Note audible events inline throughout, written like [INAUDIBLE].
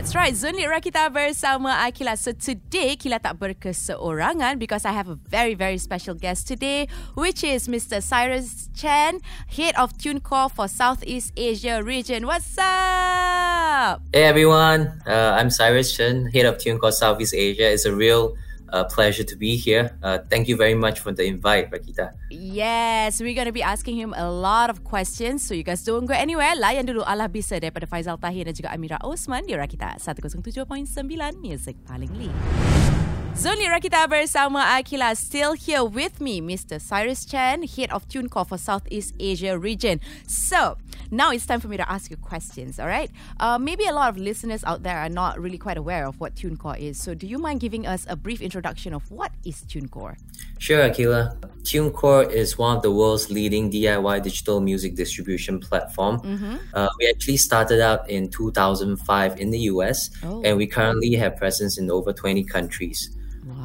That's right. Zunli Rakita bersama Akila. So today, Kila tak berkeseorangan because I have a very, very special guest today, which is Mr. Cyrus Chen, Head of TuneCore for Southeast Asia region. What's up? Hey everyone, uh, I'm Cyrus Chen, Head of TuneCore Southeast Asia. It's a real a pleasure to be here. Uh, thank you very much for the invite, Rakita. Yes, we're going to be asking him a lot of questions. So you guys don't go anywhere. Layan dulu Allah bisa daripada Faizal Tahir dan juga Amira Osman di Rakita 107.9 Music Paling Lead. Zoni Rakita bersama Akila still here with me, Mr. Cyrus Chen, Head of TuneCore for Southeast Asia region. So, now it's time for me to ask you questions, all right? Uh, maybe a lot of listeners out there are not really quite aware of what TuneCore is. So, do you mind giving us a brief introduction of what is TuneCore? Sure, Akila. TuneCore is one of the world's leading DIY digital music distribution platform. Mm-hmm. Uh, we actually started out in 2005 in the US, oh. and we currently have presence in over 20 countries.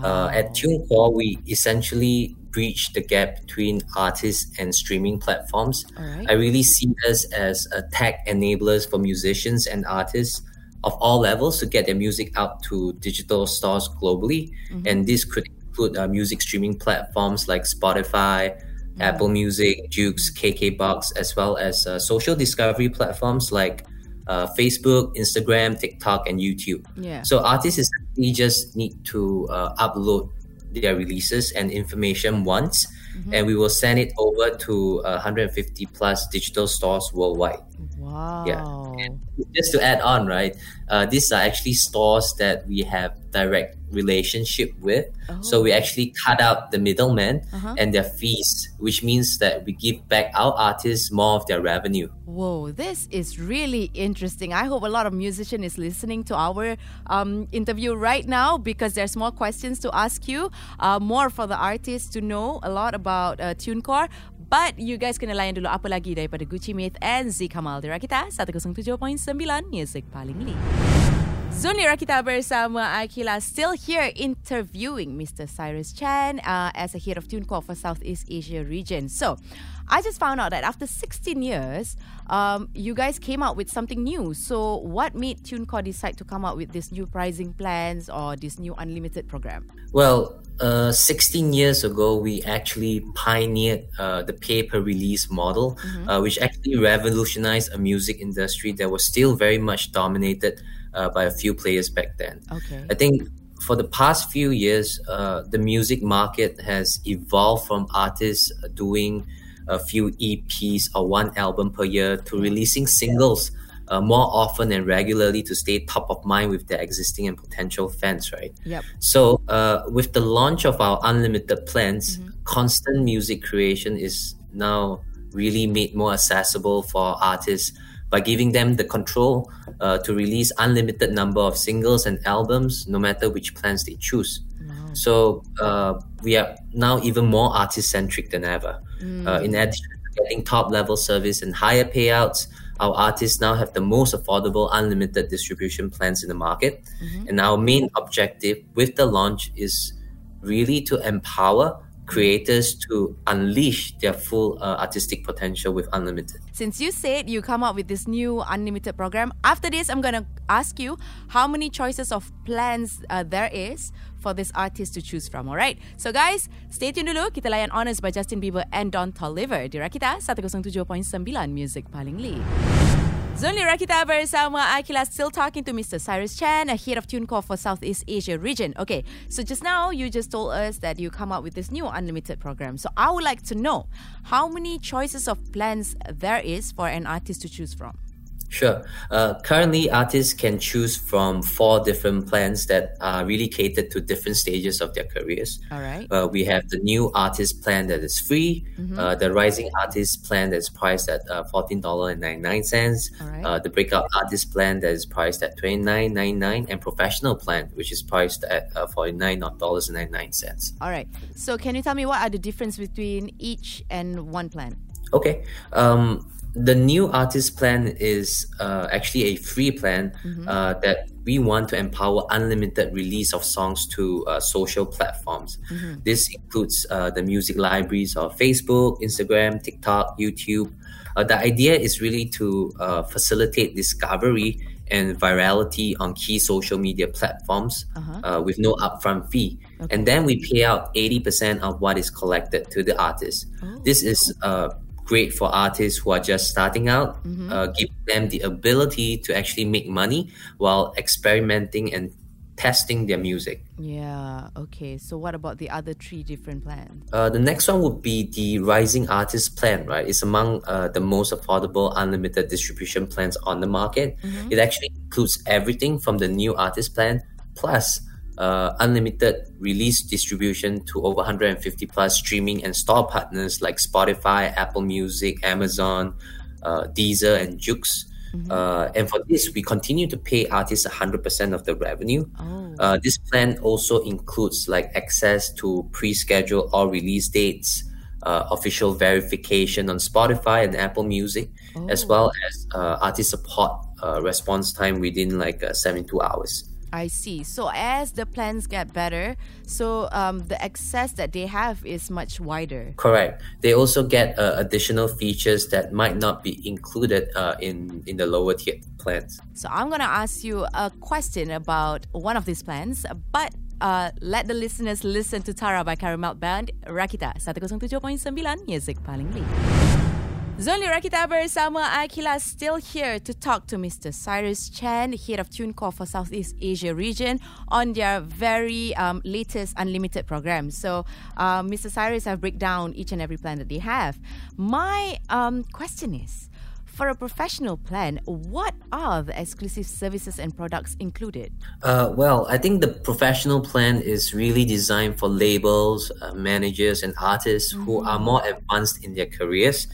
Wow. Uh, at TuneCore, we essentially bridge the gap between artists and streaming platforms. Right. I really see us as a tech enablers for musicians and artists of all levels to get their music out to digital stores globally. Mm-hmm. And this could include uh, music streaming platforms like Spotify, mm-hmm. Apple Music, Joox, KKBox, as well as uh, social discovery platforms like uh, Facebook, Instagram, TikTok, and YouTube. Yeah. So artists essentially just need to uh, upload their releases and information once, mm-hmm. and we will send it over to uh, 150 plus digital stores worldwide. Wow. Yeah. And just to add on, right? Uh, these are actually stores that we have direct relationship with. Oh. So we actually cut out the middlemen uh-huh. and their fees, which means that we give back our artists more of their revenue. Whoa, this is really interesting. I hope a lot of musician is listening to our um, interview right now because there's more questions to ask you, uh, more for the artists to know a lot about uh, TuneCore. But you guys kena layan dulu apa lagi daripada Gucci Myth and Z Kamal. Dira kita 107.9 Music Paling Lead. Zoni Rakita bersama Akila still here interviewing Mr. Cyrus Chan uh, as a head of TuneCore for Southeast Asia region. So, I just found out that after 16 years, um, you guys came out with something new. So, what made TuneCore decide to come out with this new pricing plans or this new unlimited program? Well, uh, 16 years ago, we actually pioneered uh, the pay per release model, mm-hmm. uh, which actually revolutionized a music industry that was still very much dominated uh, by a few players back then. Okay. I think for the past few years, uh, the music market has evolved from artists doing a few EPs or one album per year to releasing singles uh, more often and regularly to stay top of mind with their existing and potential fans, right? Yep. So, uh, with the launch of our unlimited plans, mm-hmm. constant music creation is now really made more accessible for artists by giving them the control uh, to release unlimited number of singles and albums, no matter which plans they choose. So uh, we are now even more artist centric than ever. Mm. Uh, in addition to getting top level service and higher payouts, our artists now have the most affordable unlimited distribution plans in the market. Mm-hmm. And our main objective with the launch is really to empower creators to unleash their full uh, artistic potential with unlimited. Since you said you come up with this new unlimited program after this i'm going to ask you how many choices of plans uh, there is for this artist to choose from alright? So guys stay tuned dulu. Kita layan Honest by Justin Bieber and Don Toliver. Di Rakita 107.9 Music Paling Lead Zoni Rakita bersama Akila still talking to Mr. Cyrus Chan, a head of TuneCore for Southeast Asia region. Okay, so just now you just told us that you come up with this new unlimited program. So I would like to know how many choices of plans there is for an artist to choose from. Sure. Uh, currently, artists can choose from four different plans that are really catered to different stages of their careers. All right. Uh, we have the new artist plan that is free, mm-hmm. uh, the rising artist plan that is priced at uh, $14.99, right. Uh, the breakout artist plan that is priced at $29.99, and professional plan, which is priced at uh, $49.99. All right. So, can you tell me what are the difference between each and one plan? Okay. Um, the new artist plan is uh, actually a free plan mm-hmm. uh, that we want to empower unlimited release of songs to uh, social platforms. Mm-hmm. This includes uh, the music libraries of Facebook, Instagram, TikTok, YouTube. Uh, the idea is really to uh, facilitate discovery and virality on key social media platforms uh-huh. uh, with no upfront fee. Okay. And then we pay out 80% of what is collected to the artist. Oh. This is uh, great for artists who are just starting out, mm-hmm. uh, give them the ability to actually make money while experimenting and testing their music. Yeah, okay. So what about the other three different plans? Uh, the next one would be the Rising Artist Plan, right? It's among uh, the most affordable unlimited distribution plans on the market. Mm-hmm. It actually includes everything from the new artist plan plus uh, unlimited release distribution to over 150 plus streaming and store partners like Spotify, Apple Music, Amazon, uh, Deezer, and Joox. Mm-hmm. Uh, and for this, we continue to pay artists 100% of the revenue. Oh. Uh, this plan also includes like access to pre-schedule or release dates, uh, official verification on Spotify and Apple Music, oh. as well as uh, artist support uh, response time within like uh, 72 hours. I see. So as the plans get better, so um, the access that they have is much wider. Correct. They also get uh, additional features that might not be included uh, in in the lower tier plans. So I'm gonna ask you a question about one of these plans, but uh, let the listeners listen to Tara by Caramel Band Rakita 107.9 Music paling lead. Zonli Rakita bersama Akila still here to talk to Mr. Cyrus Chan, head of TuneCore for Southeast Asia region, on their very um, latest unlimited program. So, uh, Mr. Cyrus have break down each and every plan that they have. My um, question is, for a professional plan, what are the exclusive services and products included? Uh, well, I think the professional plan is really designed for labels, uh, managers, and artists mm-hmm. who are more advanced in their careers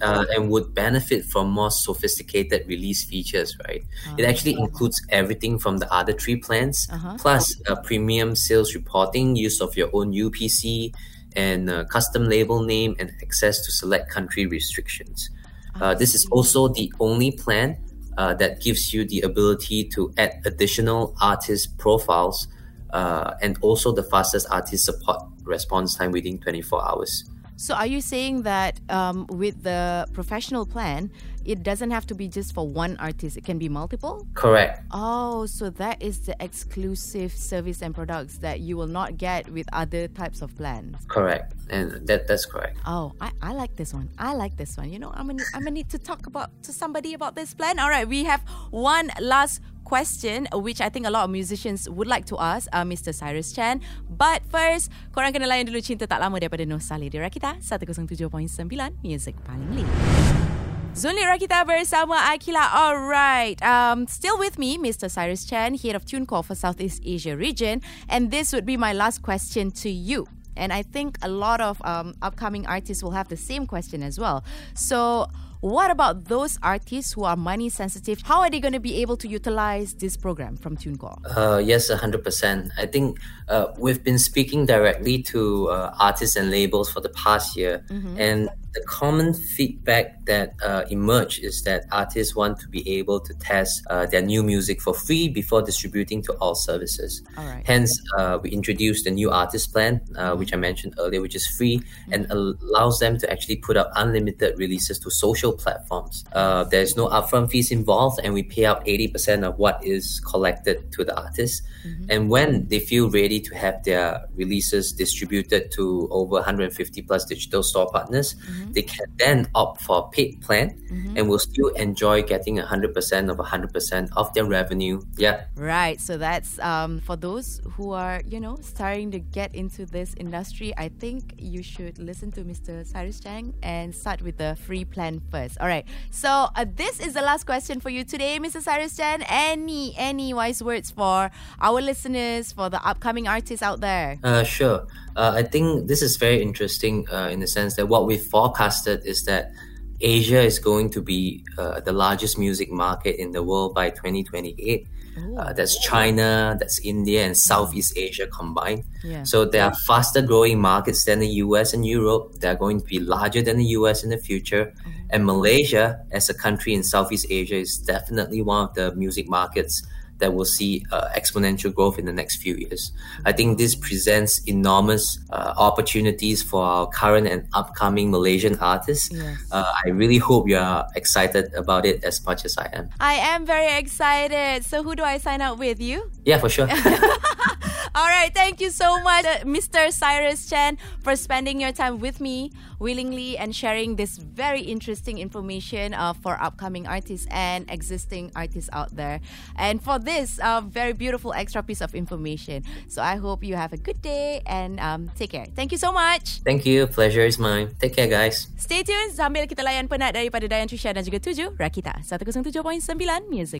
uh, and would benefit from more sophisticated release features, right? It ah. actually includes everything from the other three plans, uh-huh. plus premium sales reporting, use of your own UPC, and custom label name and access to select country restrictions. Uh, this is also the only plan uh, that gives you the ability to add additional artist profiles uh, and also the fastest artist support response time within 24 hours. So, are you saying that um, with the professional plan, it doesn't have to be just for one artist, it can be multiple? Correct. Oh, so that is the exclusive service and products that you will not get with other types of plans. Correct. And that that's correct. Oh, I, I like this one. I like this one. You know, I'm gonna I'm gonna need to talk about to somebody about this plan. All right, we have one last question which I think a lot of musicians would like to ask uh, Mr. Cyrus Chan. But first, korang kena layan dulu cinta tak lama daripada Noh Salleh di Rakita 107.9 Music paling lead. Zonli Rakita bersama Akila. Alright, um, still with me, Mr. Cyrus Chan, head of TuneCore for Southeast Asia region. And this would be my last question to you. And I think a lot of um, upcoming artists will have the same question as well. So, what about those artists who are money sensitive? How are they going to be able to utilize this program from TuneCore? Uh, yes, 100%. I think uh, we've been speaking directly to uh, artists and labels for the past year. Mm-hmm. And the common feedback that uh, emerged is that artists want to be able to test uh, their new music for free before distributing to all services. All right. Hence, uh, we introduced the new artist plan, uh, which I mentioned earlier, which is free mm-hmm. and allows them to actually put up unlimited releases to social platforms. Uh, there's no upfront fees involved, and we pay out 80% of what is collected to the artist. Mm-hmm. And when they feel ready to have their releases distributed to over 150 plus digital store partners, mm-hmm mm-hmm. they can then opt for a paid plan mm-hmm. and will still enjoy getting 100% of 100% of their revenue. Yeah. Right. So that's um, for those who are, you know, starting to get into this industry. I think you should listen to Mr. Cyrus Chang and start with the free plan first. All right. So uh, this is the last question for you today, Mr. Cyrus Chan. Any any wise words for our listeners, for the upcoming artists out there? Uh, sure. Uh, I think this is very interesting uh, in the sense that what we forecasted is that Asia is going to be uh, the largest music market in the world by 2028. Uh, that's China, that's India, and Southeast Asia combined. Yeah. So they are faster growing markets than the US and Europe. They are going to be larger than the US in the future. Mm-hmm. And Malaysia, as a country in Southeast Asia, is definitely one of the music markets that will see uh, exponential growth in the next few years. I think this presents enormous uh, opportunities for our current and upcoming Malaysian artists. Yes. Uh, I really hope you are excited about it as much as I am. I am very excited. So, who do I sign up with? You? Yeah, for sure. [LAUGHS] All right, thank you so much, uh, Mr. Cyrus Chen, for spending your time with me willingly and sharing this very interesting information uh, for upcoming artists and existing artists out there. And for this uh, very beautiful extra piece of information. So I hope you have a good day and um, take care. Thank you so much. Thank you. Pleasure is mine. Take care, guys. Stay tuned sambil kita layan penat daripada Dayan Trisha dan juga Tuju Rakita 107.9 Music.